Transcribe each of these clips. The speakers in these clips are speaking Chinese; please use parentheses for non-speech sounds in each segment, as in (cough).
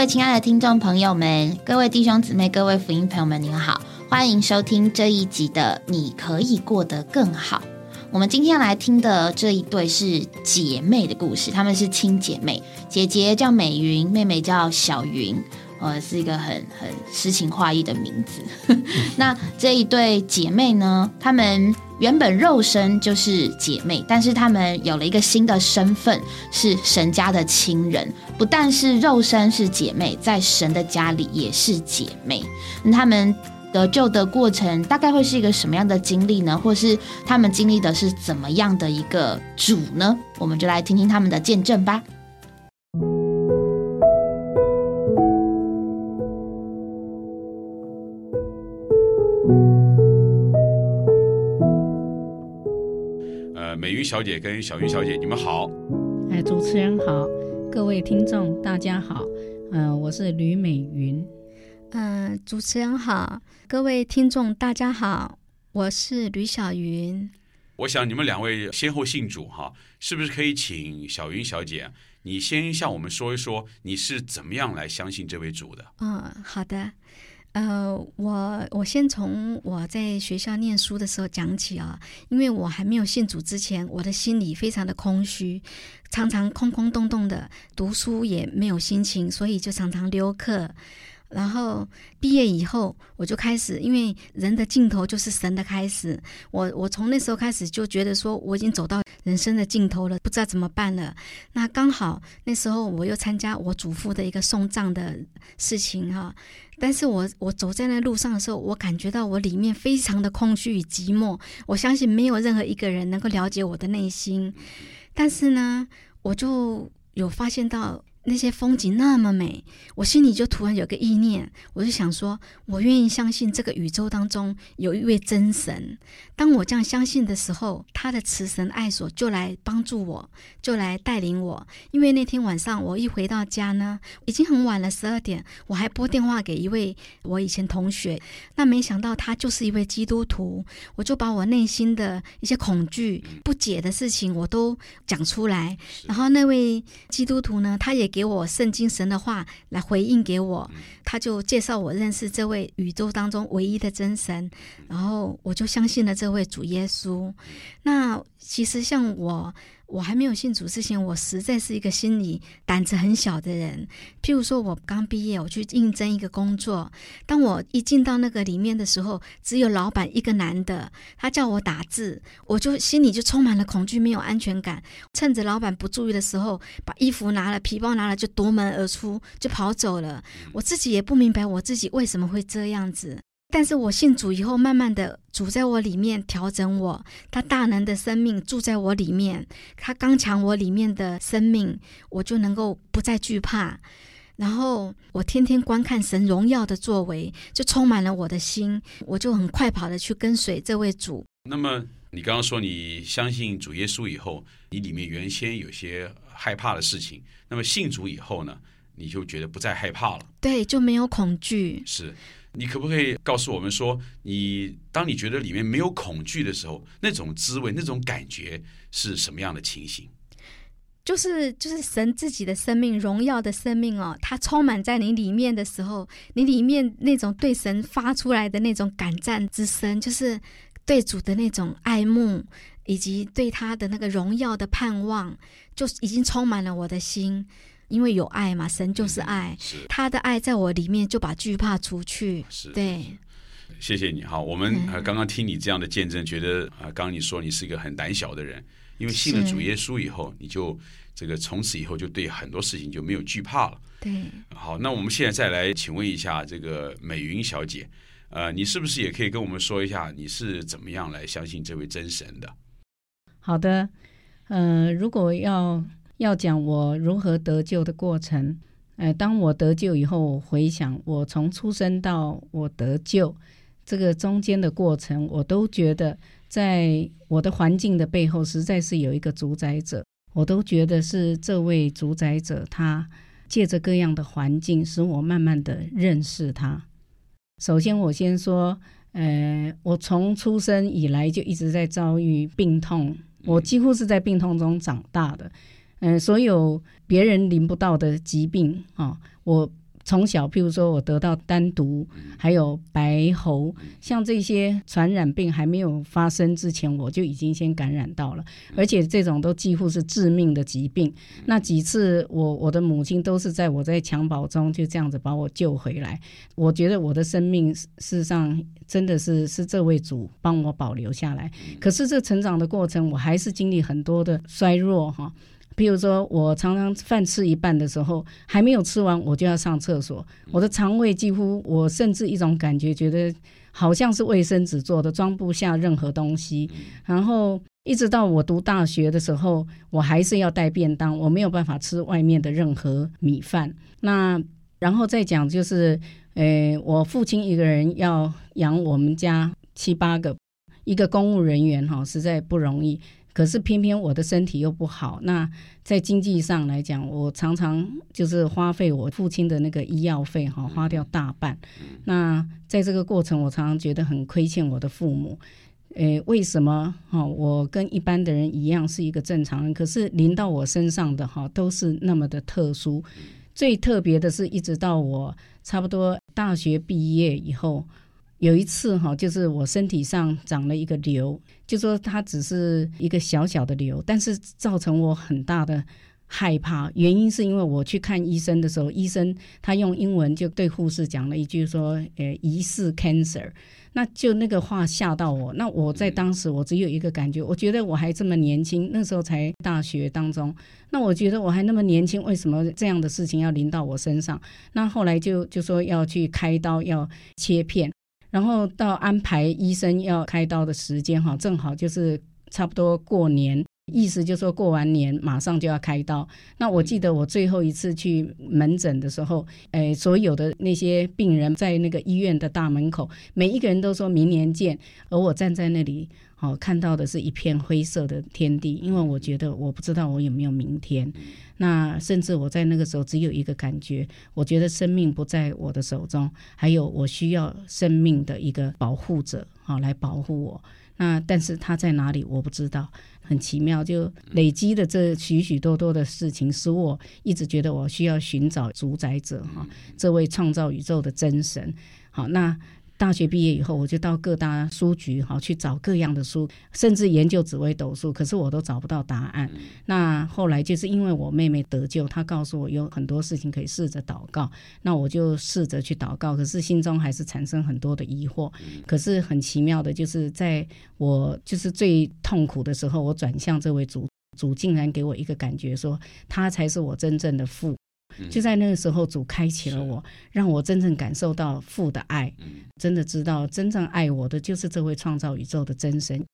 各位亲爱的听众朋友们，各位弟兄姊妹，各位福音朋友们，您好，欢迎收听这一集的《你可以过得更好》。我们今天来听的这一对是姐妹的故事，她们是亲姐妹，姐姐叫美云，妹妹叫小云。呃，是一个很很诗情画意的名字。(laughs) 那这一对姐妹呢，她们原本肉身就是姐妹，但是她们有了一个新的身份，是神家的亲人。不但是肉身是姐妹，在神的家里也是姐妹。那她们得救的过程，大概会是一个什么样的经历呢？或是她们经历的是怎么样的一个主呢？我们就来听听他们的见证吧。小姐跟小云小姐，你们好。哎，主持人好，各位听众大家好。嗯，我是吕美云。嗯，主持人好，各位听众大家好，我是吕小云。我想你们两位先后信主哈，是不是可以请小云小姐，你先向我们说一说你是怎么样来相信这位主的？嗯，好的。呃，我我先从我在学校念书的时候讲起啊，因为我还没有信主之前，我的心里非常的空虚，常常空空洞洞的，读书也没有心情，所以就常常溜课。然后毕业以后，我就开始，因为人的尽头就是神的开始。我我从那时候开始就觉得说，我已经走到人生的尽头了，不知道怎么办了。那刚好那时候我又参加我祖父的一个送葬的事情哈。但是我我走在那路上的时候，我感觉到我里面非常的空虚与寂寞。我相信没有任何一个人能够了解我的内心。但是呢，我就有发现到。那些风景那么美，我心里就突然有个意念，我就想说，我愿意相信这个宇宙当中有一位真神。当我这样相信的时候，他的慈神爱所就来帮助我，就来带领我。因为那天晚上我一回到家呢，已经很晚了，十二点，我还拨电话给一位我以前同学，那没想到他就是一位基督徒，我就把我内心的一些恐惧、不解的事情我都讲出来，然后那位基督徒呢，他也。给我圣经神的话来回应给我，他就介绍我认识这位宇宙当中唯一的真神，然后我就相信了这位主耶稣。那其实像我。我还没有信主之前，我实在是一个心里胆子很小的人。譬如说，我刚毕业，我去应征一个工作，当我一进到那个里面的时候，只有老板一个男的，他叫我打字，我就心里就充满了恐惧，没有安全感。趁着老板不注意的时候，把衣服拿了，皮包拿了，就夺门而出，就跑走了。我自己也不明白我自己为什么会这样子。但是我信主以后，慢慢的主在我里面调整我，他大能的生命住在我里面，他刚强我里面的生命，我就能够不再惧怕。然后我天天观看神荣耀的作为，就充满了我的心，我就很快跑的去跟随这位主。那么你刚刚说你相信主耶稣以后，你里面原先有些害怕的事情，那么信主以后呢，你就觉得不再害怕了？对，就没有恐惧。是。你可不可以告诉我们说，你当你觉得里面没有恐惧的时候，那种滋味、那种感觉是什么样的情形？就是就是神自己的生命、荣耀的生命哦，它充满在你里面的时候，你里面那种对神发出来的那种感赞之声，就是对主的那种爱慕，以及对他的那个荣耀的盼望，就已经充满了我的心。因为有爱嘛，神就是爱，他的爱在我里面就把惧怕除去。是，对，谢谢你哈。我们刚刚听你这样的见证，觉得啊，刚刚你说你是一个很胆小的人，因为信了主耶稣以后，你就这个从此以后就对很多事情就没有惧怕了。对，好，那我们现在再来请问一下这个美云小姐，呃，你是不是也可以跟我们说一下你是怎么样来相信这位真神的？好的，嗯，如果要。要讲我如何得救的过程，呃，当我得救以后，回想我从出生到我得救这个中间的过程，我都觉得在我的环境的背后，实在是有一个主宰者。我都觉得是这位主宰者，他借着各样的环境，使我慢慢的认识他。首先，我先说，呃，我从出生以来就一直在遭遇病痛，我几乎是在病痛中长大的。所有别人淋不到的疾病啊，我从小，譬如说我得到单独，还有白喉，像这些传染病还没有发生之前，我就已经先感染到了，而且这种都几乎是致命的疾病。那几次我我的母亲都是在我在襁褓中就这样子把我救回来。我觉得我的生命事实上真的是是这位主帮我保留下来。可是这成长的过程，我还是经历很多的衰弱哈。比如说，我常常饭吃一半的时候，还没有吃完，我就要上厕所。我的肠胃几乎，我甚至一种感觉，觉得好像是卫生纸做的，装不下任何东西。然后一直到我读大学的时候，我还是要带便当，我没有办法吃外面的任何米饭。那然后再讲，就是，呃，我父亲一个人要养我们家七八个，一个公务人员哈，实在不容易。可是偏偏我的身体又不好，那在经济上来讲，我常常就是花费我父亲的那个医药费哈，花掉大半。那在这个过程，我常常觉得很亏欠我的父母。诶，为什么哈？我跟一般的人一样是一个正常人，可是临到我身上的哈都是那么的特殊。最特别的是，一直到我差不多大学毕业以后。有一次哈，就是我身体上长了一个瘤，就说它只是一个小小的瘤，但是造成我很大的害怕。原因是因为我去看医生的时候，医生他用英文就对护士讲了一句说：“呃，疑似 cancer。”那就那个话吓到我。那我在当时我只有一个感觉，我觉得我还这么年轻，那时候才大学当中。那我觉得我还那么年轻，为什么这样的事情要临到我身上？那后来就就说要去开刀，要切片。然后到安排医生要开刀的时间哈，正好就是差不多过年，意思就是说过完年马上就要开刀。那我记得我最后一次去门诊的时候，诶，所有的那些病人在那个医院的大门口，每一个人都说明年见，而我站在那里。哦，看到的是一片灰色的天地，因为我觉得我不知道我有没有明天。那甚至我在那个时候只有一个感觉，我觉得生命不在我的手中，还有我需要生命的一个保护者，好来保护我。那但是他在哪里，我不知道。很奇妙，就累积的这许许多多的事情，使我一直觉得我需要寻找主宰者，哈，这位创造宇宙的真神。好，那。大学毕业以后，我就到各大书局哈去找各样的书，甚至研究紫微斗数，可是我都找不到答案。那后来就是因为我妹妹得救，她告诉我有很多事情可以试着祷告，那我就试着去祷告，可是心中还是产生很多的疑惑。可是很奇妙的，就是在我就是最痛苦的时候，我转向这位主，主竟然给我一个感觉，说他才是我真正的父。就在那个时候，主开启了我，让我真正感受到父的爱，真的知道真正爱我的就是这位创造宇宙的真神。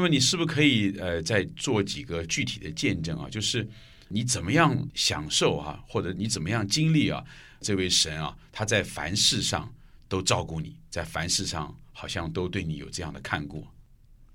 那么你是不是可以呃再做几个具体的见证啊？就是你怎么样享受啊，或者你怎么样经历啊？这位神啊，他在凡事上都照顾你，在凡事上好像都对你有这样的看顾。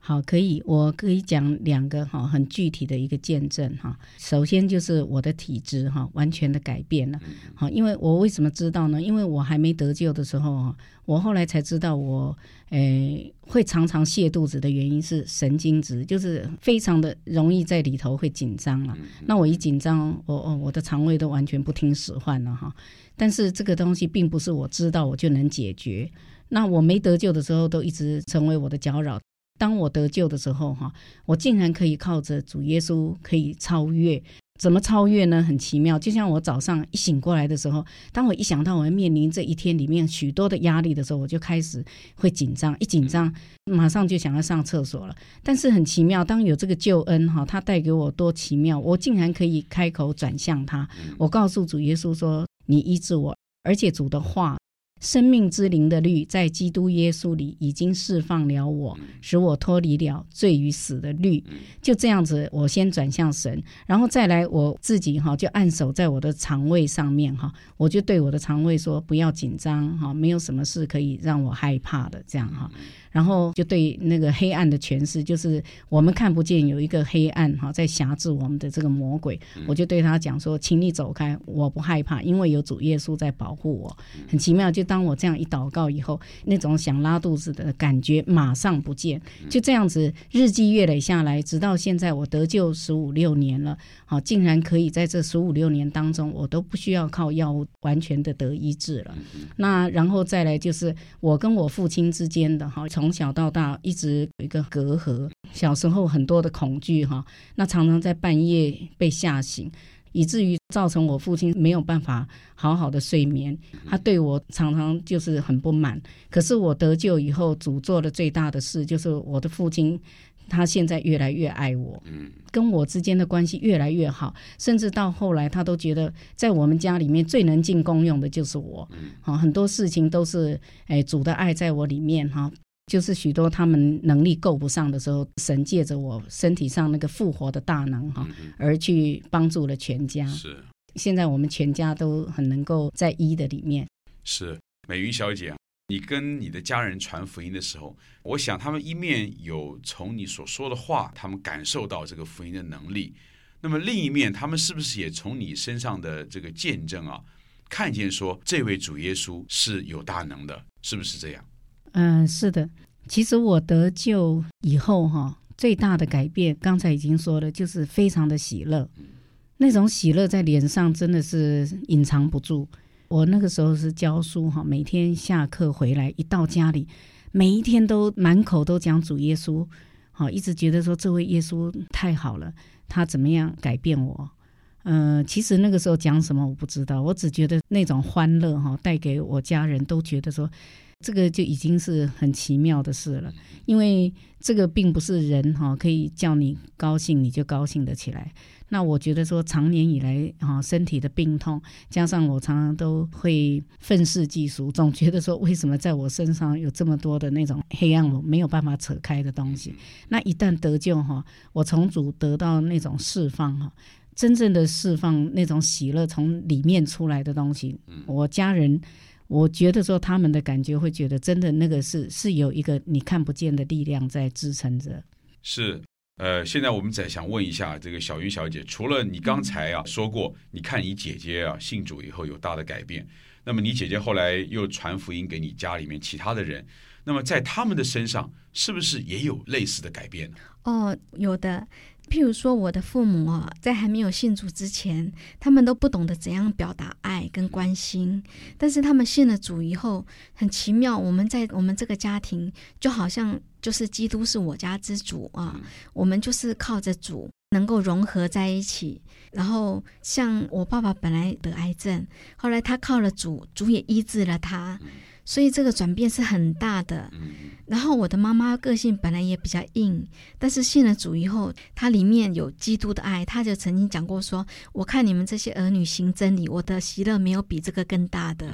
好，可以，我可以讲两个哈，很具体的一个见证哈。首先就是我的体质哈，完全的改变了。好，因为我为什么知道呢？因为我还没得救的时候哈，我后来才知道我诶会常常泻肚子的原因是神经质，就是非常的容易在里头会紧张了。那我一紧张，我哦我的肠胃都完全不听使唤了哈。但是这个东西并不是我知道我就能解决。那我没得救的时候，都一直成为我的搅扰。当我得救的时候，哈，我竟然可以靠着主耶稣可以超越。怎么超越呢？很奇妙，就像我早上一醒过来的时候，当我一想到我要面临这一天里面许多的压力的时候，我就开始会紧张。一紧张，马上就想要上厕所了。但是很奇妙，当有这个救恩，哈，他带给我多奇妙，我竟然可以开口转向他。我告诉主耶稣说：“你医治我。”而且主的话。生命之灵的律在基督耶稣里已经释放了我，使我脱离了罪与死的律。就这样子，我先转向神，然后再来我自己哈，就按手在我的肠胃上面哈，我就对我的肠胃说：不要紧张哈，没有什么事可以让我害怕的这样哈。然后就对那个黑暗的诠释，就是我们看不见有一个黑暗哈，在辖制我们的这个魔鬼。我就对他讲说，请你走开，我不害怕，因为有主耶稣在保护我。很奇妙，就当我这样一祷告以后，那种想拉肚子的感觉马上不见。就这样子日积月累下来，直到现在我得救十五六年了，好，竟然可以在这十五六年当中，我都不需要靠药物完全的得医治了。那然后再来就是我跟我父亲之间的哈，从从小到大一直有一个隔阂，小时候很多的恐惧哈，那常常在半夜被吓醒，以至于造成我父亲没有办法好好的睡眠，他对我常常就是很不满。可是我得救以后，主做的最大的事就是我的父亲，他现在越来越爱我，跟我之间的关系越来越好，甚至到后来他都觉得在我们家里面最能进功用的就是我，好很多事情都是哎主的爱在我里面哈。就是许多他们能力够不上的时候，神借着我身体上那个复活的大能哈，而去帮助了全家。是，现在我们全家都很能够在一的里面。是，美云小姐，你跟你的家人传福音的时候，我想他们一面有从你所说的话，他们感受到这个福音的能力；那么另一面，他们是不是也从你身上的这个见证啊，看见说这位主耶稣是有大能的，是不是这样？嗯，是的。其实我得救以后，哈，最大的改变，刚才已经说了，就是非常的喜乐。那种喜乐在脸上真的是隐藏不住。我那个时候是教书，哈，每天下课回来，一到家里，每一天都满口都讲主耶稣，好，一直觉得说这位耶稣太好了，他怎么样改变我？嗯，其实那个时候讲什么我不知道，我只觉得那种欢乐，哈，带给我家人都觉得说。这个就已经是很奇妙的事了，因为这个并不是人哈可以叫你高兴你就高兴的起来。那我觉得说，长年以来哈身体的病痛，加上我常常都会愤世嫉俗，总觉得说为什么在我身上有这么多的那种黑暗，我没有办法扯开的东西。那一旦得救哈，我从主得到那种释放哈，真正的释放那种喜乐从里面出来的东西，我家人。我觉得说他们的感觉会觉得真的那个是是有一个你看不见的力量在支撑着。是，呃，现在我们再想问一下这个小云小姐，除了你刚才啊说过，你看你姐姐啊信主以后有大的改变，那么你姐姐后来又传福音给你家里面其他的人，那么在他们的身上是不是也有类似的改变呢？哦，有的。譬如说，我的父母啊，在还没有信主之前，他们都不懂得怎样表达爱跟关心。但是他们信了主以后，很奇妙，我们在我们这个家庭，就好像就是基督是我家之主啊，我们就是靠着主能够融合在一起。然后，像我爸爸本来得癌症，后来他靠了主，主也医治了他。所以这个转变是很大的。然后我的妈妈个性本来也比较硬，但是信了主以后，她里面有基督的爱。她就曾经讲过说：“我看你们这些儿女行真理，我的喜乐没有比这个更大的。”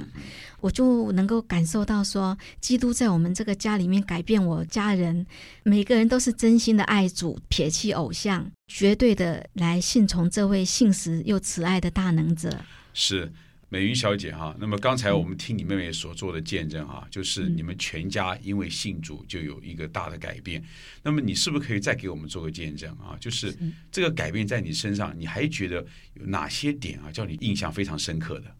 我就能够感受到说，基督在我们这个家里面改变我家人，每个人都是真心的爱主，撇弃偶像，绝对的来信从这位信实又慈爱的大能者。是。美云小姐哈，那么刚才我们听你妹妹所做的见证哈，就是你们全家因为信主就有一个大的改变。那么你是不是可以再给我们做个见证啊？就是这个改变在你身上，你还觉得有哪些点啊，叫你印象非常深刻的？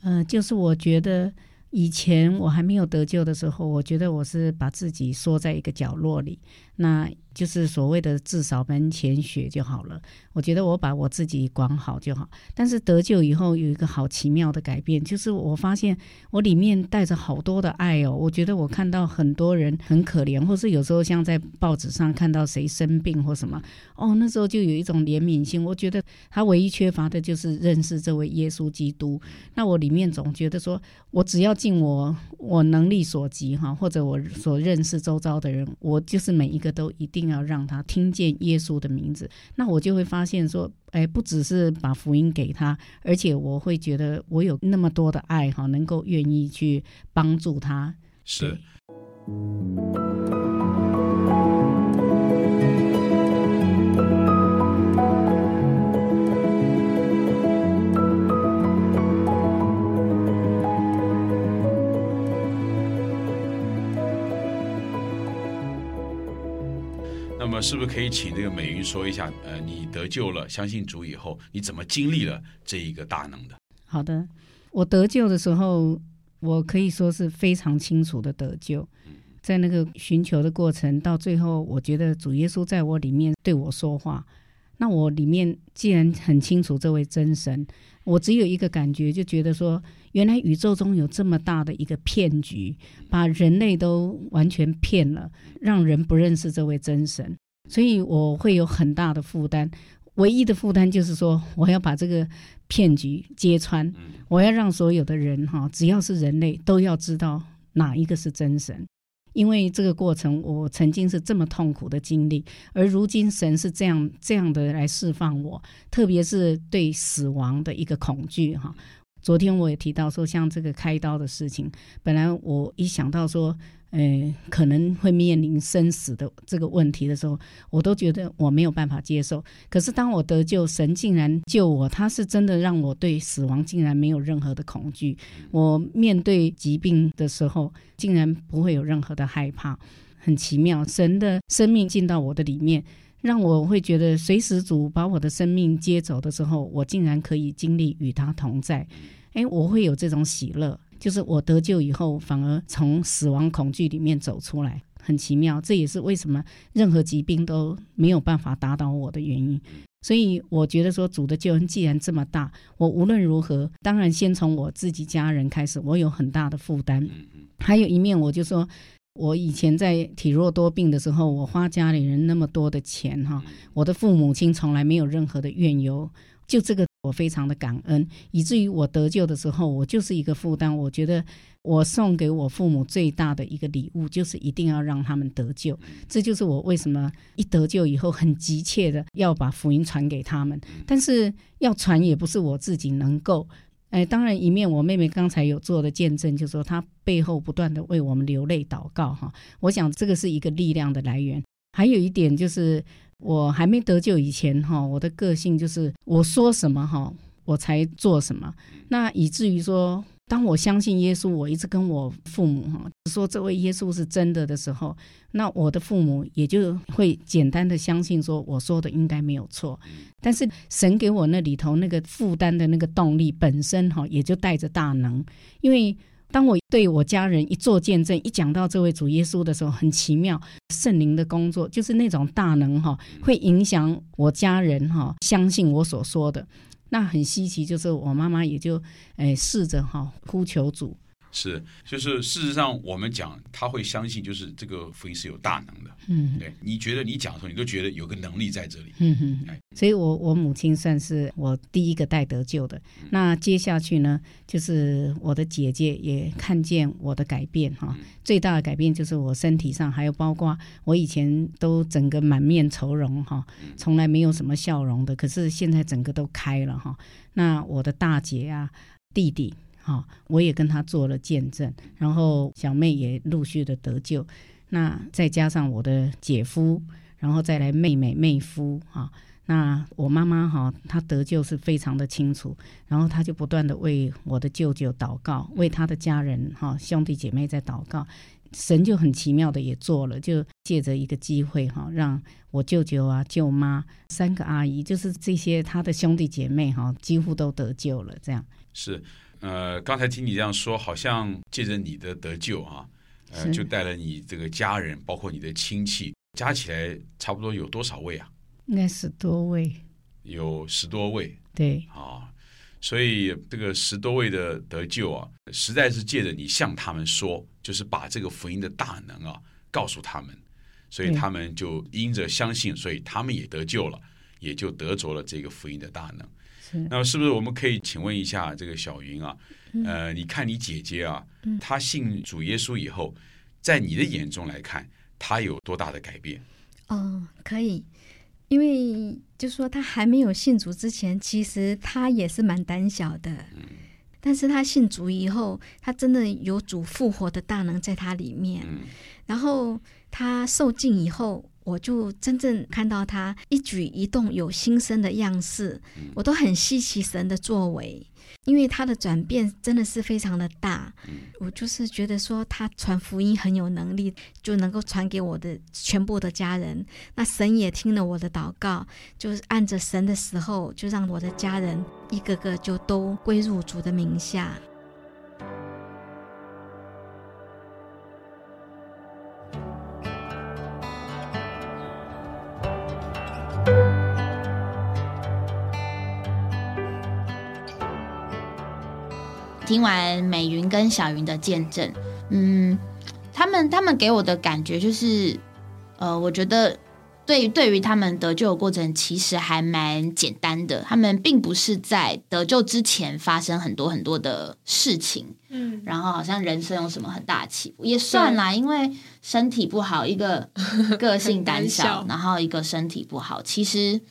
嗯，就是我觉得以前我还没有得救的时候，我觉得我是把自己缩在一个角落里，那。就是所谓的至少门前雪就好了。我觉得我把我自己管好就好。但是得救以后有一个好奇妙的改变，就是我发现我里面带着好多的爱哦。我觉得我看到很多人很可怜，或是有时候像在报纸上看到谁生病或什么，哦，那时候就有一种怜悯心。我觉得他唯一缺乏的就是认识这位耶稣基督。那我里面总觉得说，我只要尽我我能力所及哈，或者我所认识周遭的人，我就是每一个都一定要让他听见耶稣的名字。那我就会发现说，哎，不只是把福音给他，而且我会觉得我有那么多的爱哈，能够愿意去帮助他。是。那么，是不是可以请这个美云说一下？呃，你得救了，相信主以后，你怎么经历了这一个大能的？好的，我得救的时候，我可以说是非常清楚的得救。在那个寻求的过程，到最后，我觉得主耶稣在我里面对我说话。那我里面既然很清楚这位真神，我只有一个感觉，就觉得说，原来宇宙中有这么大的一个骗局，把人类都完全骗了，让人不认识这位真神。所以我会有很大的负担，唯一的负担就是说，我要把这个骗局揭穿，我要让所有的人哈，只要是人类都要知道哪一个是真神。因为这个过程，我曾经是这么痛苦的经历，而如今神是这样这样的来释放我，特别是对死亡的一个恐惧哈。昨天我也提到说，像这个开刀的事情，本来我一想到说。呃，可能会面临生死的这个问题的时候，我都觉得我没有办法接受。可是当我得救，神竟然救我，他是真的让我对死亡竟然没有任何的恐惧。我面对疾病的时候，竟然不会有任何的害怕，很奇妙。神的生命进到我的里面，让我会觉得，随时主把我的生命接走的时候，我竟然可以经历与他同在。哎，我会有这种喜乐。就是我得救以后，反而从死亡恐惧里面走出来，很奇妙。这也是为什么任何疾病都没有办法打倒我的原因。所以我觉得说，主的救恩既然这么大，我无论如何，当然先从我自己家人开始，我有很大的负担。还有一面，我就说，我以前在体弱多病的时候，我花家里人那么多的钱哈，我的父母亲从来没有任何的怨尤，就这个。我非常的感恩，以至于我得救的时候，我就是一个负担。我觉得我送给我父母最大的一个礼物，就是一定要让他们得救。这就是我为什么一得救以后很急切的要把福音传给他们。但是要传也不是我自己能够。哎，当然一面我妹妹刚才有做的见证，就是说她背后不断的为我们流泪祷告哈。我想这个是一个力量的来源。还有一点就是。我还没得救以前，哈，我的个性就是我说什么哈，我才做什么。那以至于说，当我相信耶稣，我一直跟我父母哈说这位耶稣是真的的时候，那我的父母也就会简单的相信说我说的应该没有错。但是神给我那里头那个负担的那个动力本身哈，也就带着大能，因为。当我对我家人一做见证，一讲到这位主耶稣的时候，很奇妙，圣灵的工作就是那种大能哈，会影响我家人哈，相信我所说的。那很稀奇，就是我妈妈也就诶试着哈呼求主。是，就是事实上，我们讲他会相信，就是这个福音是有大能的。嗯，对，你觉得你讲的时候，你都觉得有个能力在这里。嗯哼，哎，所以我我母亲算是我第一个带得救的。那接下去呢，就是我的姐姐也看见我的改变哈。最大的改变就是我身体上，还有包括我以前都整个满面愁容哈，从来没有什么笑容的，可是现在整个都开了哈。那我的大姐啊，弟弟。好，我也跟他做了见证，然后小妹也陆续的得救，那再加上我的姐夫，然后再来妹妹妹夫，哈，那我妈妈哈，她得救是非常的清楚，然后她就不断的为我的舅舅祷告，为他的家人哈兄弟姐妹在祷告，神就很奇妙的也做了，就借着一个机会哈，让我舅舅啊、舅妈三个阿姨，就是这些他的兄弟姐妹哈，几乎都得救了，这样。是。呃，刚才听你这样说，好像借着你的得救啊，呃，就带了你这个家人，包括你的亲戚，加起来差不多有多少位啊？应该十多位。有十多位。对。啊，所以这个十多位的得救啊，实在是借着你向他们说，就是把这个福音的大能啊告诉他们，所以他们就因着相信，所以他们也得救了，也就得着了这个福音的大能。是那是不是我们可以请问一下这个小云啊？嗯呃，你看你姐姐啊，她信主耶稣以后，在你的眼中来看，她有多大的改变？哦，可以，因为就说她还没有信主之前，其实她也是蛮胆小的。嗯但是她信主以后，她真的有主复活的大能在她里面。嗯然后她受尽以后，我就真正看到他一举一动有新生的样式，我都很稀奇神的作为，因为他的转变真的是非常的大。我就是觉得说他传福音很有能力，就能够传给我的全部的家人。那神也听了我的祷告，就是按着神的时候，就让我的家人一个个就都归入主的名下。听完美云跟小云的见证，嗯，他们他们给我的感觉就是，呃，我觉得对对于他们得救的过程其实还蛮简单的，他们并不是在得救之前发生很多很多的事情，嗯，然后好像人生有什么很大的起伏，也算啦，因为身体不好，一个 (laughs) 个性胆小，很胆小。然后一个身体不好，其实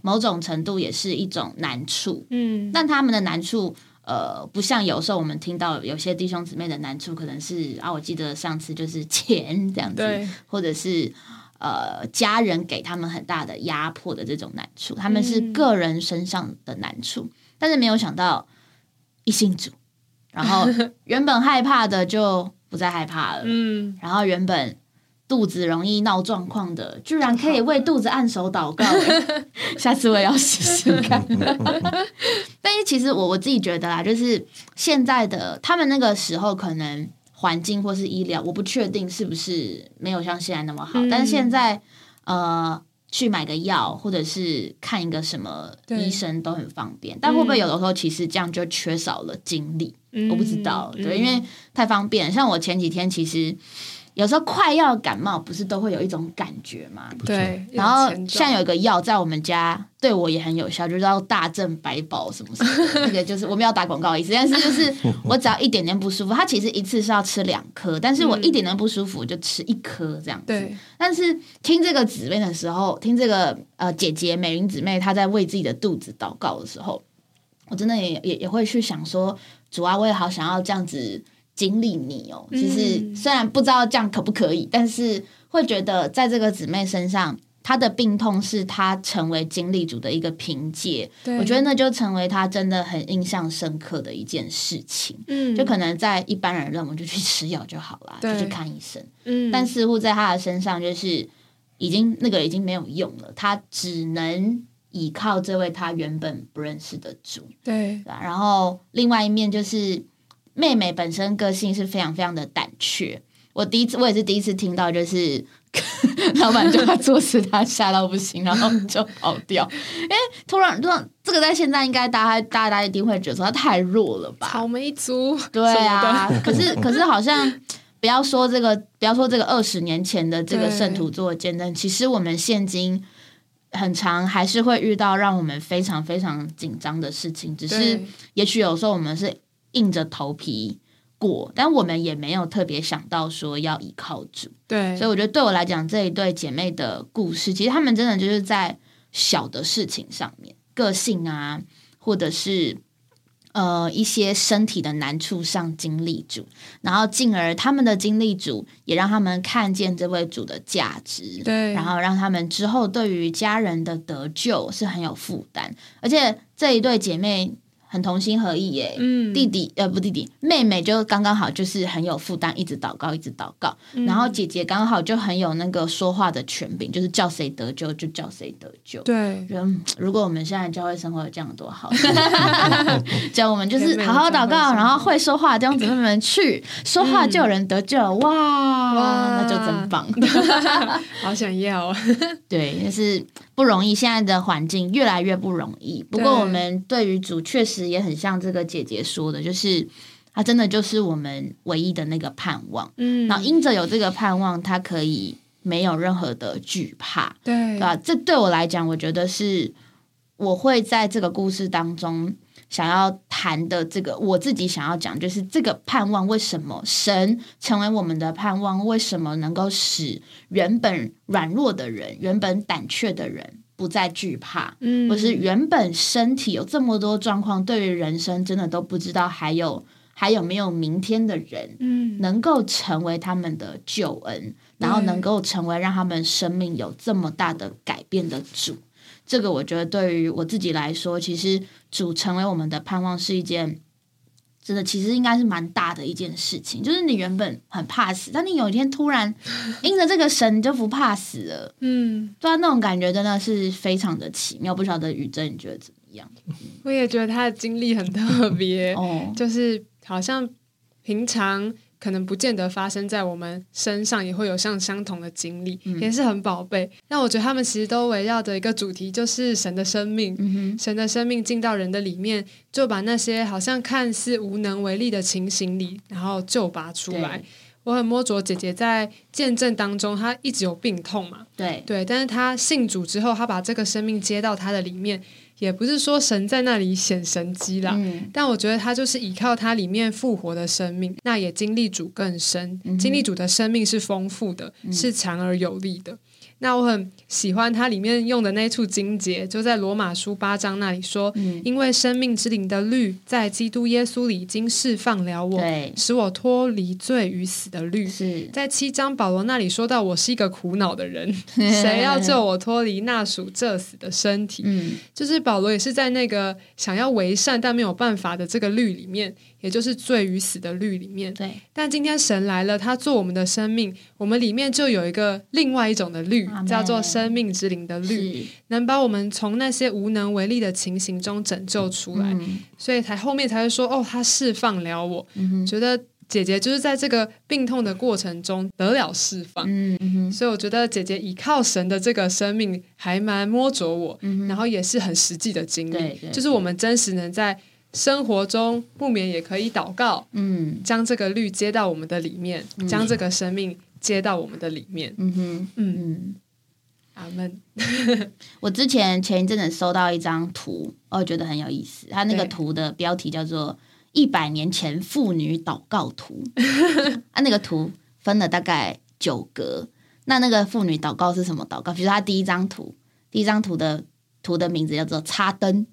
某种程度也是一种难处。嗯，但他们的难处，呃，不像有时候我们听到有些弟兄姊妹的难处，可能是啊，我记得上次就是钱这样子，或者是呃家人给他们很大的压迫的这种难处，他们是嗯个人身上的难处，但是没有想到一信主，然后原本害怕的就不再害怕了，(laughs) 嗯，然后原本肚子容易闹状况的，居然可以为肚子按手祷告 (laughs) 欸，下次我也要试试看。(laughs) 但是其实我我自己觉得啦，就是现在的他们那个时候可能环境或是医疗，我不确定是不是没有像现在那么好，嗯但是现在呃。去买个药，或者是看一个什么医生都很方便，但会不会有的时候其实这样就缺少了精力？我不知道，嗯对，因为太方便。像我前几天其实有时候快要感冒，不是都会有一种感觉吗？对，然后前兆现在有一个药在我们家对我也很有效，就叫大正百宝什么什么的，(laughs) 那个就是我们要打广告的意思，但是就是我只要一点点不舒服，它其实一次是要吃两颗，但是我一点点不舒服我就吃一颗这样子。对，但是听这个姊妹的时候，听这个呃姐姐美云姊妹她在为自己的肚子祷告的时候，我真的也也也会去想说，主啊，我也好想要这样子经历你哦。其实嗯虽然不知道这样可不可以，但是会觉得在这个姊妹身上。她的病痛是她成为经历主的一个凭借，我觉得那就成为她真的很印象深刻的一件事情。嗯，就可能在一般人认为就去吃药就好啦，就去看医生。嗯，但似乎在他的身上就是已经那个已经没有用了，他只能依靠这位他原本不认识的主。对然后另外一面就是妹妹本身个性是非常非常的胆怯。我第一次我也是第一次听到，就是 (laughs) 老板叫他做事，他吓到不行，然后就跑掉。因为突然突然这个在现在应该大家大家一定会觉得说他太弱了吧？草莓族，对啊可是可是好像不要说这个，不要说这个二十年前的这个圣徒做的见证，其实我们现今很长还是会遇到让我们非常非常紧张的事情，只是也许有时候我们是硬着头皮过，但我们也没有特别想到说要依靠主，对，所以我觉得对我来讲，这一对姐妹的故事，其实她们真的就是在小的事情上面，个性啊，或者是呃一些身体的难处上经历主，然后进而他们的经历主也让他们看见这位主的价值，对。然后让他们之后对于家人的得救是很有负担，而且这一对姐妹很同心合意耶，嗯。弟弟呃不弟弟妹妹就刚刚好就是很有负担，一直祷告一直祷告，嗯。然后姐姐刚好就很有那个说话的权柄，就是叫谁得救就叫谁得救。对。人如果我们现在教会生活有这样多好，(laughs) 教我们就是好好祷告，然后会说话的弟兄姊妹们去说话就有人得救，哇，哇。那就真棒。(laughs) 好想要，(laughs) 对，就是不容易，现在的环境越来越不容易。不过我们对于主确实也很像这个姐姐说的，就是他真的就是我们唯一的那个盼望。嗯然后因着有这个盼望，他可以没有任何的惧怕，对对吧？这对我来讲，我觉得是我会在这个故事当中想要谈的这个，我自己想要讲，就是这个盼望为什么神成为我们的盼望，为什么能够使原本软弱的人、原本胆怯的人不再惧怕，嗯。或是原本身体有这么多状况，对于人生真的都不知道还有还有没有明天的人，嗯。能够成为他们的救恩，然后能够成为让他们生命有这么大的改变的主。这个我觉得对于我自己来说，其实主成为我们的盼望是一件真的，其实应该是蛮大的一件事情。就是你原本很怕死，但你有一天突然 (laughs) 因着这个神，你就不怕死了。嗯，对啊，那种感觉真的是非常的奇妙。不晓得宇珍你觉得怎么样？我也觉得他的经历很特别，哦，就是好像平常可能不见得发生在我们身上，也会有像相同的经历，嗯也是很宝贝。那我觉得他们其实都围绕着一个主题，就是神的生命。嗯，神的生命进到人的里面，就把那些好像看似无能为力的情形里，然后救拔出来。我很摸着姐姐在见证当中，她一直有病痛嘛，对，对，但是她信主之后，她把这个生命接到她的里面，也不是说神在那里显神机啦，嗯。但我觉得他就是依靠他里面复活的生命，那也经历主更深，嗯经历主的生命是丰富的，是强而有力的。那我很喜欢它里面用的那一处经节，就在罗马书八章那里说，嗯因为生命之灵的律在基督耶稣里已经释放了我，使我脱离罪与死的律。是，在七章，保罗那里说到：“我是一个苦恼的人，(laughs) 谁要救我脱离那属这死的身体？”嗯就是保罗也是在那个想要为善但没有办法的这个律里面，也就是罪与死的律里面。对，但今天神来了，他做我们的生命，我们里面就有一个另外一种的律叫做生命之灵的律，能把我们从那些无能为力的情形中拯救出来。嗯所以才后面才会说，哦，他释放了我，嗯，觉得姐姐就是在这个病痛的过程中得了释放。嗯嗯哼，所以我觉得姐姐依靠神的这个生命还蛮摸着我，嗯然后也是很实际的经历，就是我们真实能在生活中不免也可以祷告，嗯将这个律接到我们的里面，嗯将这个生命接到我们的里面。嗯哼，嗯，嗯。阿门。(laughs) 我之前前一阵子收到一张图，我觉得很有意思。它那个图的标题叫做“一百年前妇女祷告图 (laughs) ”，啊，那个图分了大概九格。那那个妇女祷告是什么祷告？比如说，它第一张图，第一张图的图的名字叫做“插灯”，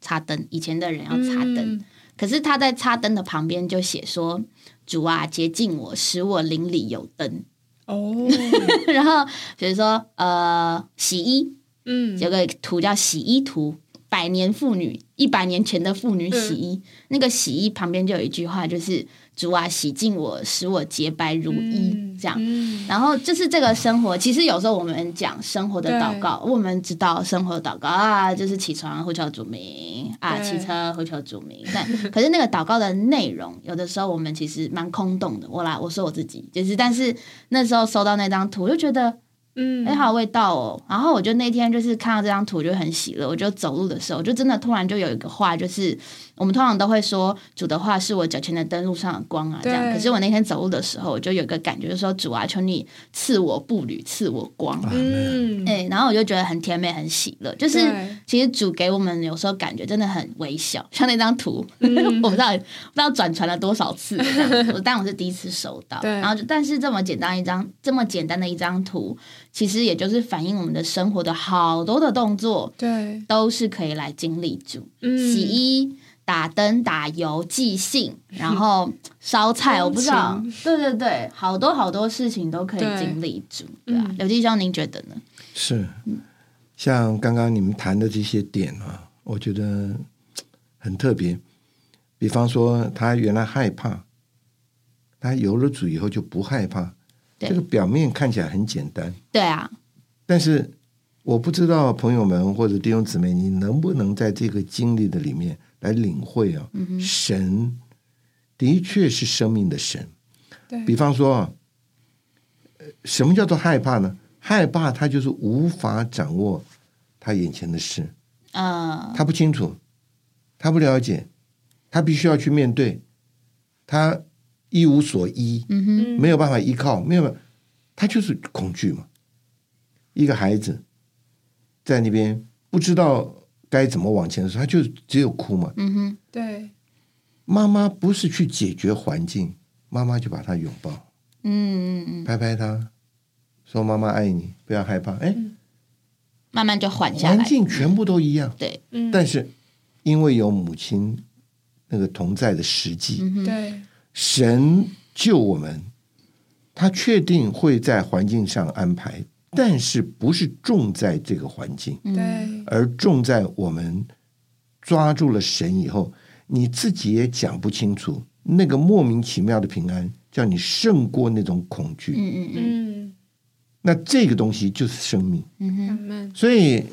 擦灯。以前的人要擦灯，嗯。可是他在擦灯的旁边就写说：“主啊，洁净我，使我邻里有灯。哦，” (laughs) 然后比如说，呃，洗衣，嗯，有个图叫洗衣图，百年妇女，一百年前的妇女洗衣，那个洗衣旁边就有一句话，就是主啊，洗净我，使我洁白如一，嗯这样。嗯然后就是这个生活，其实有时候我们讲生活的祷告，我们知道生活的祷告啊，就是起床呼求主名啊，骑车呼求主名。但可是那个祷告的内容，有的时候我们其实蛮空洞的。我来，我说我自己，就是但是那时候收到那张图，我就觉得嗯，哎、好有味道哦。然后我就那天就是看到这张图，就很喜乐。我就走路的时候，我就真的突然就有一个话，就是我们通常都会说主的话是我脚前的灯，路上的光啊，这样。可是我那天走路的时候，我就有一个感觉，就是说主啊，求你赐我步履，赐我光。嗯，哎、然后我就觉得很甜美，很喜乐。就是其实主给我们有时候感觉真的很微小，像那张图，嗯 (laughs) 我不知道不知道转传了多少次 (laughs) 我但我是第一次收到。对然后就但是这么简单一张，这么简单的一张图，其实也就是反映我们的生活的好多的动作对，都是可以来经历主，嗯，洗衣。打灯、打油、寄信，(laughs) 然后烧菜，我不知道。对对对，好多好多事情都可以经历住，对啊嗯。刘继兄，您觉得呢？是，像刚刚你们谈的这些点啊，我觉得很特别。比方说，他原来害怕，他有了主以后就不害怕。这个表面看起来很简单，对啊，但是我不知道朋友们或者弟兄姊妹，你能不能在这个经历的里面来领会啊？神的确是生命的神。对比方说什么叫做害怕呢？害怕他就是无法掌握他眼前的事，啊，他不清楚，他不了解，他必须要去面对，他一无所依，嗯哼，没有办法依靠，没有办法，他就是恐惧嘛。一个孩子在那边不知道该怎么往前的时候，他就只有哭嘛。嗯哼，对，妈妈不是去解决环境，妈妈就把他拥抱，嗯嗯嗯，拍拍他，说妈妈爱你，不要害怕。哎，慢慢就缓下来。环。境全部都一样，对，嗯，但是因为有母亲那个同在的实际，对，神救我们，他确定会在环境上安排，但是不是重在这个环境，而重在我们抓住了神以后，你自己也讲不清楚那个莫名其妙的平安，叫你胜过那种恐惧。嗯嗯嗯。嗯，那这个东西就是生命，嗯哼，所以，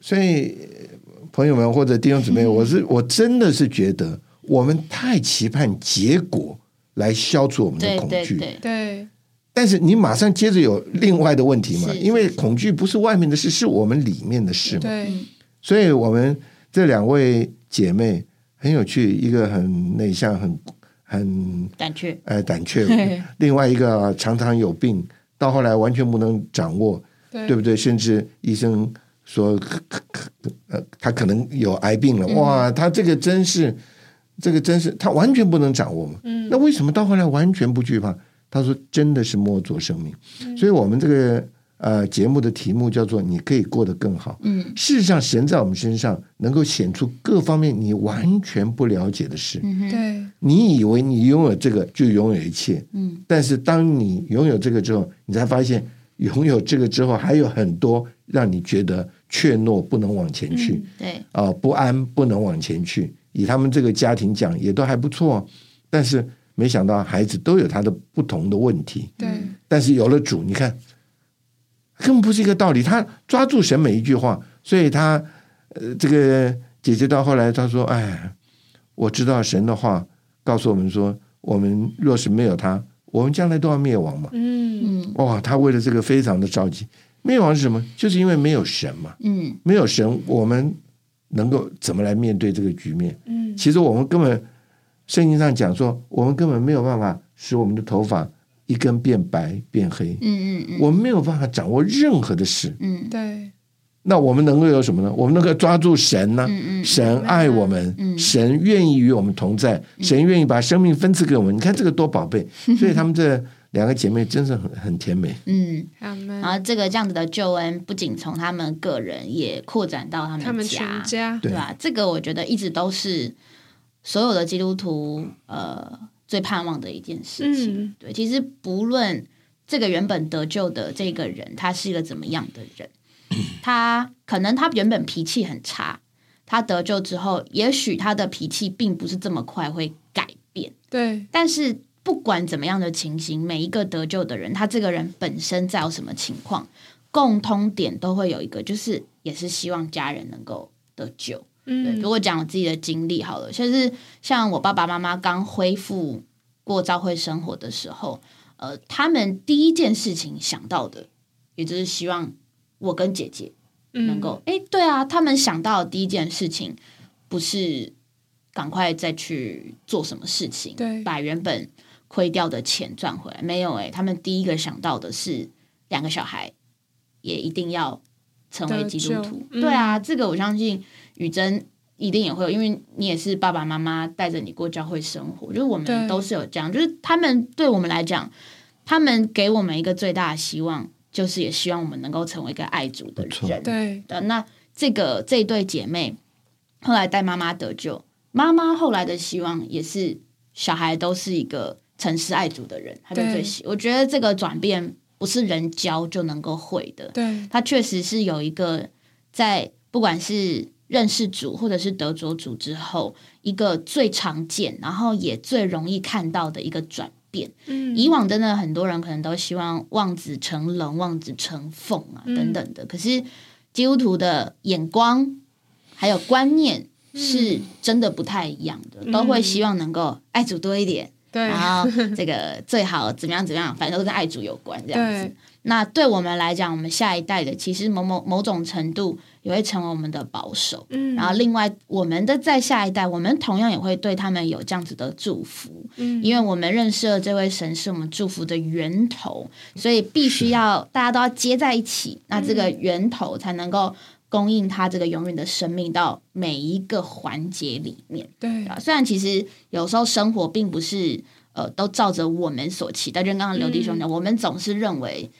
所以呃朋友们或者弟兄姊妹，我是我真的是觉得我们太期盼结果来消除我们的恐惧。对对，对，但是你马上接着有另外的问题嘛？因为恐惧不是外面的事，是我们里面的事嘛。对，所以我们这两位姐妹很有趣，一个很内向，很很胆怯，呃胆怯，(laughs) 另外一个、啊常常有病，到后来完全不能掌握，对，对不对？甚至医生说，可可可呃，他可能有癌病了，哇，他这个真是，这个真是他完全不能掌握嘛。嗯那为什么到后来完全不惧怕？他说真的是摸着生命，所以我们这个呃节目的题目叫做“你可以过得更好”。嗯。事实上，神在我们身上能够显出各方面你完全不了解的事。嗯哼，对，你以为你拥有这个就拥有一切，嗯。但是当你拥有这个之后，你才发现拥有这个之后还有很多让你觉得怯懦不能往前去。嗯对，啊、不安不能往前去。以他们这个家庭讲，也都还不错，但是没想到孩子都有他的不同的问题。对，但是有了主，你看，根本不是一个道理。他抓住神每一句话，所以他呃，这个姐姐到后来她说：“哎，我知道神的话告诉我们说，我们若是没有他，我们将来都要灭亡嘛。嗯，嗯哇，他为了这个非常的着急。灭亡是什么？就是因为没有神嘛，嗯没有神，我们能够怎么来面对这个局面？嗯，其实我们根本圣经上讲说，我们根本没有办法使我们的头发一根变白变黑。嗯嗯嗯我们没有办法掌握任何的事，嗯对，那我们能够有什么呢？我们能够抓住神呢？嗯嗯，神爱我们，嗯神愿意与我们同在，神愿意把生命分赐给我们。你看这个多宝贝！(laughs) 所以他们这两个姐妹真是很很甜美。嗯，阿门然，后这个这样子的救恩，不仅从他们个人，也扩展到他他们全家，对吧？这个我觉得一直都是所有的基督徒呃最盼望的一件事情。嗯对，其实不论这个原本得救的这个人，他是一个怎么样的人，(clears throat) 他可能他原本脾气很差，他得救之后，也许他的脾气并不是这么快会改变。对，但是不管怎么样的情形，每一个得救的人，他这个人本身在有什么情况，共通点都会有一个，就是也是希望家人能够得救。如果讲我自己的经历好了，就是像我爸爸妈妈刚恢复过教会生活的时候，呃，他们第一件事情想到的，也就是希望我跟姐姐嗯能够，哎、对啊，他们想到的第一件事情不是赶快再去做什么事情，对。把原本亏掉的钱赚回来，没有哎、他们第一个想到的是两个小孩也一定要成为基督徒，嗯。对啊，这个我相信雨珍。一定也会有，因为你也是爸爸妈妈带着你过教会生活，就是我们都是有这样，就是他们对我们来讲，他们给我们一个最大的希望，就是也希望我们能够成为一个爱主的人。对，的，那这个这一对姐妹后来带妈妈得救，妈妈后来的希望也是小孩都是一个诚实爱主的人，他就最喜。我觉得这个转变不是人教就能够会的，对，他确实是有一个在不管是认识主或者是得着主之后，一个最常见，然后也最容易看到的一个转变。嗯，以往真的很多人可能都希望望子成龙、望子成凤啊嗯。等等的，可是基督徒的眼光还有观念是真的不太一样的，嗯。都会希望能够爱主多一点，对，然后这个最好怎么样怎么样，反正都跟爱主有关这样子。对。那对我们来讲，我们下一代的其实某某某种程度也会成为我们的保守。嗯，然后，另外我们的在下一代，我们同样也会对他们有这样子的祝福。嗯，因为我们认识了这位神是我们祝福的源头，所以必须要大家都要接在一起，那这个源头才能够供应他这个永远的生命到每一个环节里面。对啊？虽然其实有时候生活并不是呃都照着我们所期待，就刚刚刘弟兄讲，我们总是认为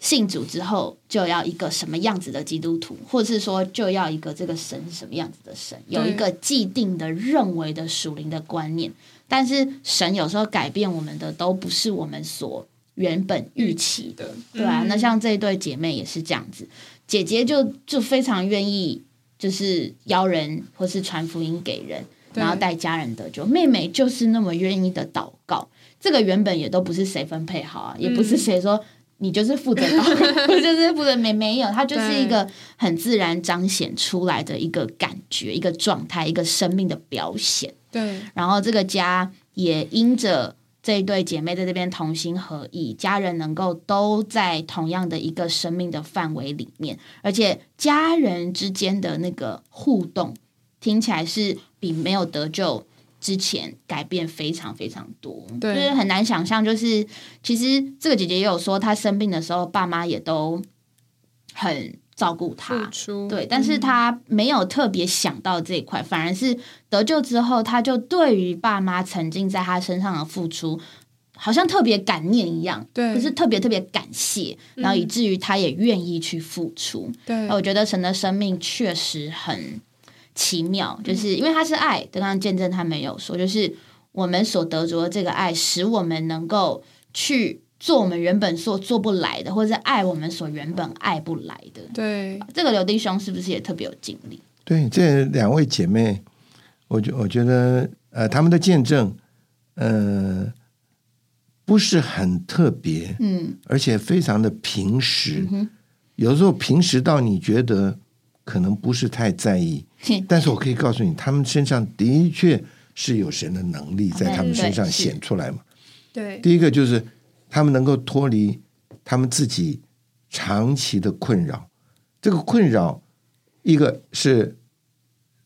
信主之后就要一个什么样子的基督徒，或者是说就要一个这个神什么样子的神，有一个既定的认为的属灵的观念。但是神有时候改变我们的都不是我们所原本预期的，对。啊，嗯。那像这一对姐妹也是这样子，姐姐就就非常愿意就是邀人或是传福音给人，然后带家人得救。妹妹就是那么愿意的祷告，这个原本也都不是谁分配好啊，也不是谁说。你就是负责我 (laughs) 就是负责没没有，它就是一个很自然彰显出来的一个感觉、一个状态、一个生命的表现。对然后这个家也因着这一对姐妹在这边同心合意，家人能够都在同样的一个生命的范围里面，而且家人之间的那个互动，听起来是比没有得救之前改变非常非常多，就是很难想象。就是其实这个姐姐也有说，她生病的时候，爸妈也都很照顾她，对，但是她没有特别想到这一块，反而是得救之后，她就对于爸妈曾经在她身上的付出，好像特别感念一样，对就是特别特别感谢，然后以至于她也愿意去付出。对。我觉得神的生命确实很奇妙，就是因为他是爱，刚刚见证他没有说，就是我们所得着的这个爱，使我们能够去做我们原本所做不来的，或者是爱我们所原本爱不来的。对这个刘弟兄是不是也特别有经历？对这两位姐妹，我觉我觉得呃，他们的见证，呃，不是很特别，嗯而且非常的平实。哼有时候平时到你觉得可能不是太在意，(laughs) 但是我可以告诉你，他们身上的确是有神的能力在他们身上显出来嘛。对第一个就是他们能够脱离他们自己长期的困扰，这个困扰一个是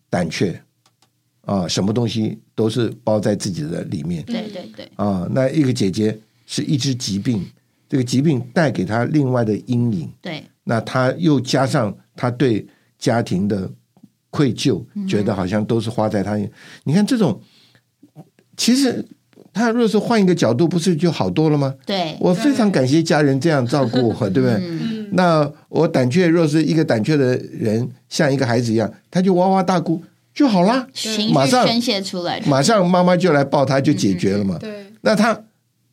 胆怯啊，什么东西都是包在自己的里面对对对，啊。那一个姐姐是一只疾病，这个疾病带给她另外的阴影，对那她又加上她对家庭的愧疚，觉得好像都是花在他。你看这种，其实他若是换一个角度，不是就好多了吗？对，我非常感谢家人这样照顾我，(laughs) 对不对？嗯。那我胆怯，若是一个胆怯的人，像一个孩子一样，他就哇哇大哭就好啦，情马上绪宣泄出来，马上妈妈就来抱他，就解决了嘛。对那他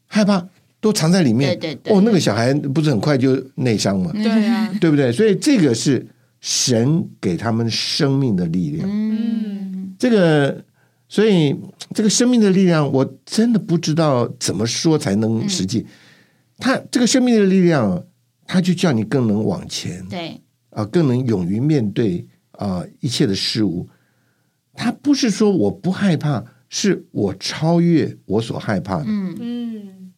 害怕都藏在里面，对对对。哦，那个小孩不是很快就内伤嘛，对啊，对不对？所以这个是神给他们生命的力量。嗯，这个，所以这个生命的力量，我真的不知道怎么说才能实际。他这个生命的力量，他就叫你更能往前对啊，更能勇于面对啊一切的事物。他不是说我不害怕，是我超越我所害怕的。嗯嗯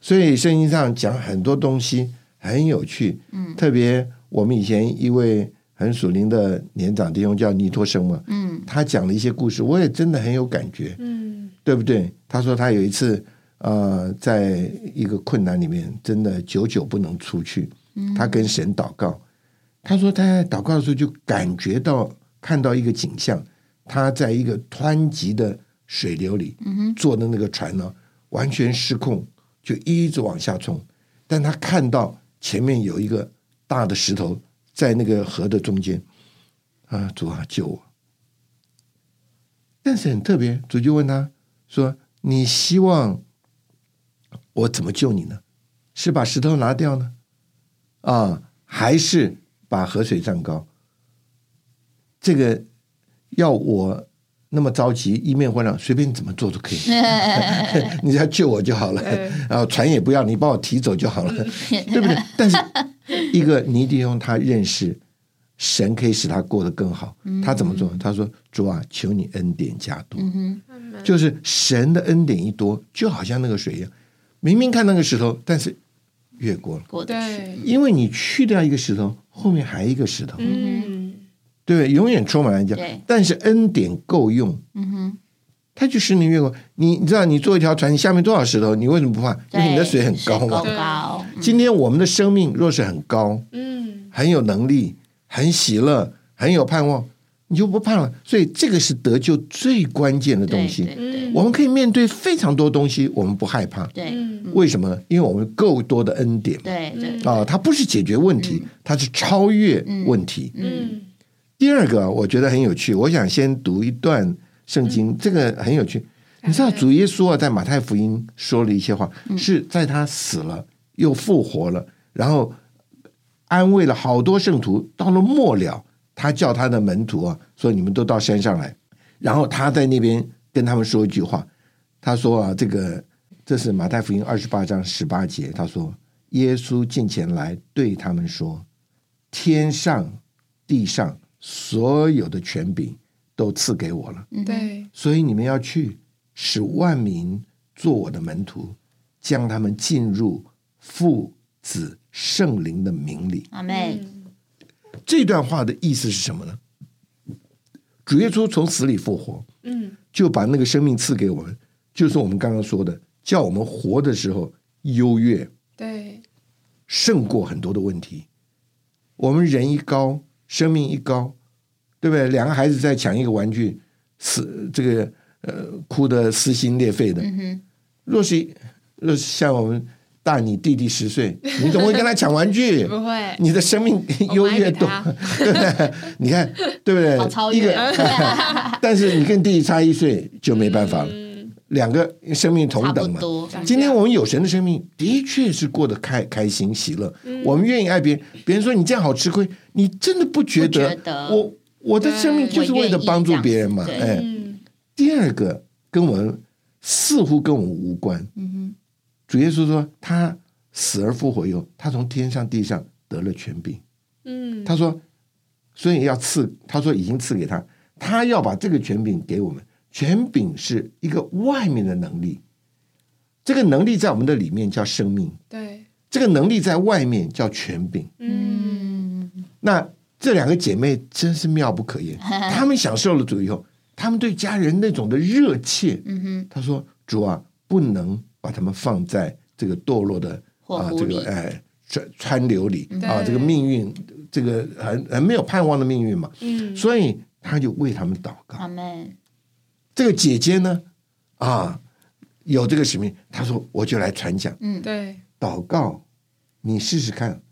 所以圣经上讲很多东西很有趣，嗯特别我们以前一位很属灵的年长弟兄叫尼托生嘛，嗯。他讲了一些故事，我也真的很有感觉，嗯。对不对？他说他有一次呃，在一个困难里面，真的久久不能出去，他跟神祷告，他说他在祷告的时候就感觉到看到一个景象，他在一个湍急的水流里，嗯坐的那个船呢完全失控，就一直往下冲，但他看到前面有一个大的石头在那个河的中间，啊，主啊救我！但是很特别，主就问他说：“你希望我怎么救你呢？是把石头拿掉呢，啊，还是把河水涨高？这个要我那么着急，一面混乱，随便你怎么做都可以，(laughs) 你只要救我就好了。然后船也不要，你把我提走就好了，(laughs) 对不对？但是一个尼迪翁他认识神可以使他过得更好，他怎么做？他说：“主啊，求你恩典加多。嗯就是神的恩典一多，就好像那个水一样，明明看那个石头，但是越过了，过得去，因为你去掉一个石头，后面还一个石头，嗯对不对？永远充满了讲对，但是恩典够用，嗯哼，它就是你越过。你你知道，你坐一条船，你下面多少石头，你为什么不怕？因为你的水很高嘛。高，今天我们的生命若是很高，嗯很有能力，很喜乐，很有盼望，你就不怕了。所以这个是得救最关键的东西。对对嗯我们可以面对非常多东西，我们不害怕。对嗯为什么？因为我们够多的恩典对对啊，它不是解决问题，它是超越问题。嗯第二个，我觉得很有趣，我想先读一段圣经，这个很有趣。你知道主耶稣啊，在马太福音说了一些话，是在他死了又复活了，然后安慰了好多圣徒。到了末了，他叫他的门徒啊，说你们都到山上来，然后他在那边跟他们说一句话，他说啊，这个这是马太福音二十八章十八节，他说耶稣近前来对他们说，天上地上所有的权柄都赐给我了。对，所以你们要去，使万民做我的门徒，将他们进入父子圣灵的名里。阿妹，嗯这段话的意思是什么呢？主耶稣从死里复活，嗯就把那个生命赐给我们，就是我们刚刚说的，叫我们活的时候优越，对，胜过很多的问题。我们人一高，生命一高，对不对？两个孩子在抢一个玩具，撕这个呃哭得撕心裂肺的。嗯哼，若是若是像我们大你弟弟十岁，你怎么会跟他抢玩具？(laughs) 不会，你的生命优越多对不对？(laughs) 你看，对不对？好超一个越，，(laughs) 但是你跟弟弟差一岁就没办法了，嗯，两个生命同等嘛。今天我们有神的生命，的确是过得开开心喜乐。我们愿意爱别人，别人说你这样好吃亏，你真的不觉得？觉得我我的生命就是为了帮助别人嘛。哎，嗯第二个跟我们似乎跟我们无关。嗯主耶稣说，他死而复活以后，他从天上地上得了权柄。嗯，他说，所以要赐，他说已经赐给他，他要把这个权柄给我们。权柄是一个外面的能力，这个能力在我们的里面叫生命，对，这个能力在外面叫权柄。嗯。嗯，那这两个姐妹真是妙不可言，(laughs) 她们享受了主以后，她们对家人那种的热切，嗯哼，她说：“主啊，不能把他们放在这个堕落的啊这个哎川川流里。啊，这个命运，这个很很没有盼望的命运嘛。嗯，所以他就为他们祷告。这个姐姐呢，啊，有这个使命，她说我就来传讲。嗯，对，祷告，你试试看，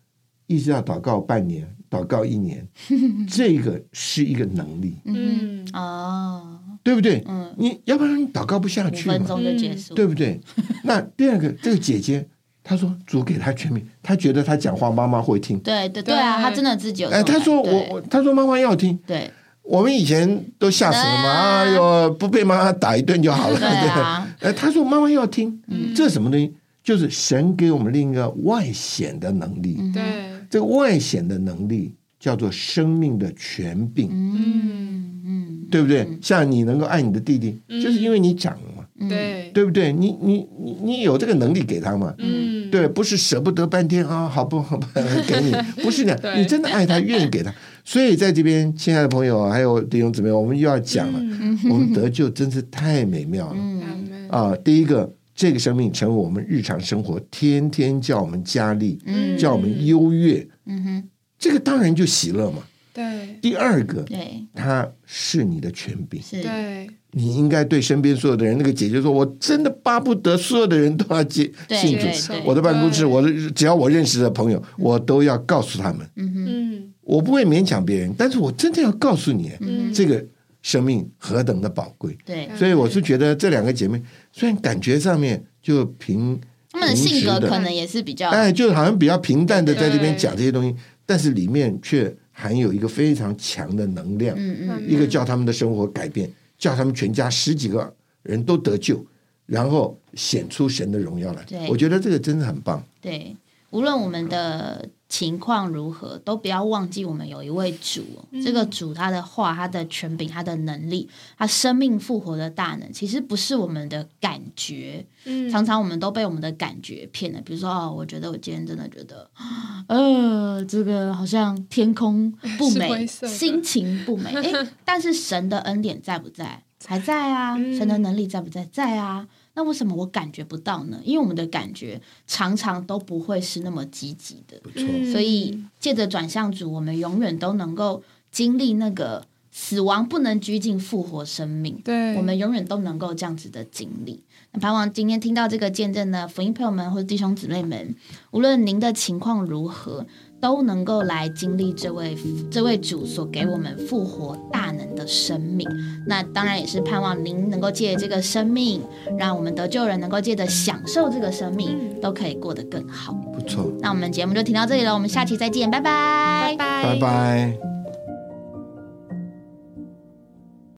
一直要祷告半年，祷告一年，(laughs) 这个是一个能力，嗯。哦，对不对？嗯，你要不然你祷告不下去嘛，分钟就结束，对不对？(laughs) 那第二个，这个姐姐她说主给她全名，她觉得她讲话妈妈会听。对对对啊，对。他真的自己有这哎，她说我我，她说妈妈要听，对我们以前都吓死了嘛，啊哎呦，不被妈妈打一顿就好了。对啊，哎，他说妈妈要听，嗯这什么东西？就是神给我们另一个外显的能力，嗯对，这个外显的能力叫做生命的权柄，嗯嗯，对不对？像你能够爱你的弟弟，嗯就是因为你长了嘛，嗯，对，对不对？你你你你有这个能力给他嘛？嗯，对，不是舍不得半天啊，好不好？给你，不是的，(laughs) 你真的爱他，愿意给他。所以在这边，亲爱的朋友，还有弟兄姊妹，我们又要讲了，嗯，我们得救真是太美妙了。嗯。啊！第一个，这个生命成为我们日常生活，天天叫我们加力，嗯。叫我们优越，嗯哼，这个当然就喜乐嘛。对，第二个，对，它是你的权柄，对，你应该对身边所有的人，那个姐姐说：“我真的巴不得所有的人都要接对。信主。我的办公室，我的只要我认识的朋友，我都要告诉他们。嗯哼，嗯我不会勉强别人，但是我真的要告诉你，嗯，这个生命何等的宝贵。对，所以我是觉得这两个姐妹，虽然感觉上面就平，他们的性格的可能也是比较，哎，就好像比较平淡的在这边讲这些东西，但是里面却含有一个非常强的能量。嗯嗯，一个叫他们的生活改变，叫他们全家十几个人都得救，然后显出神的荣耀来对。我觉得这个真的很棒。对，无论我们的情况如何，都不要忘记我们有一位主哦、这个主他的话、他的权柄、他的能力、他生命复活的大能，其实不是我们的感觉。嗯，常常我们都被我们的感觉骗了，比如说哦，我觉得我今天真的觉得，(gasps) 呃，这个好像天空不美，心情不美。(laughs) 诶，但是神的恩典在不在？还在啊，嗯神的能力在不在？在啊。那为什么我感觉不到呢？因为我们的感觉常常都不会是那么积极的。不错，嗯所以借着转向主，我们永远都能够经历那个死亡不能拘禁复活生命。对，我们永远都能够这样子的经历。那盼望今天听到这个见证呢福音朋友们或者弟兄姊妹们，无论您的情况如何，都能够来经历这位这位主所给我们复活大能的生命。那当然也是盼望您能够借这个生命，让我们得救人能够借着享受这个生命，都可以过得更好。不错，那我们节目就停到这里了，我们下期再见，拜拜，拜拜拜。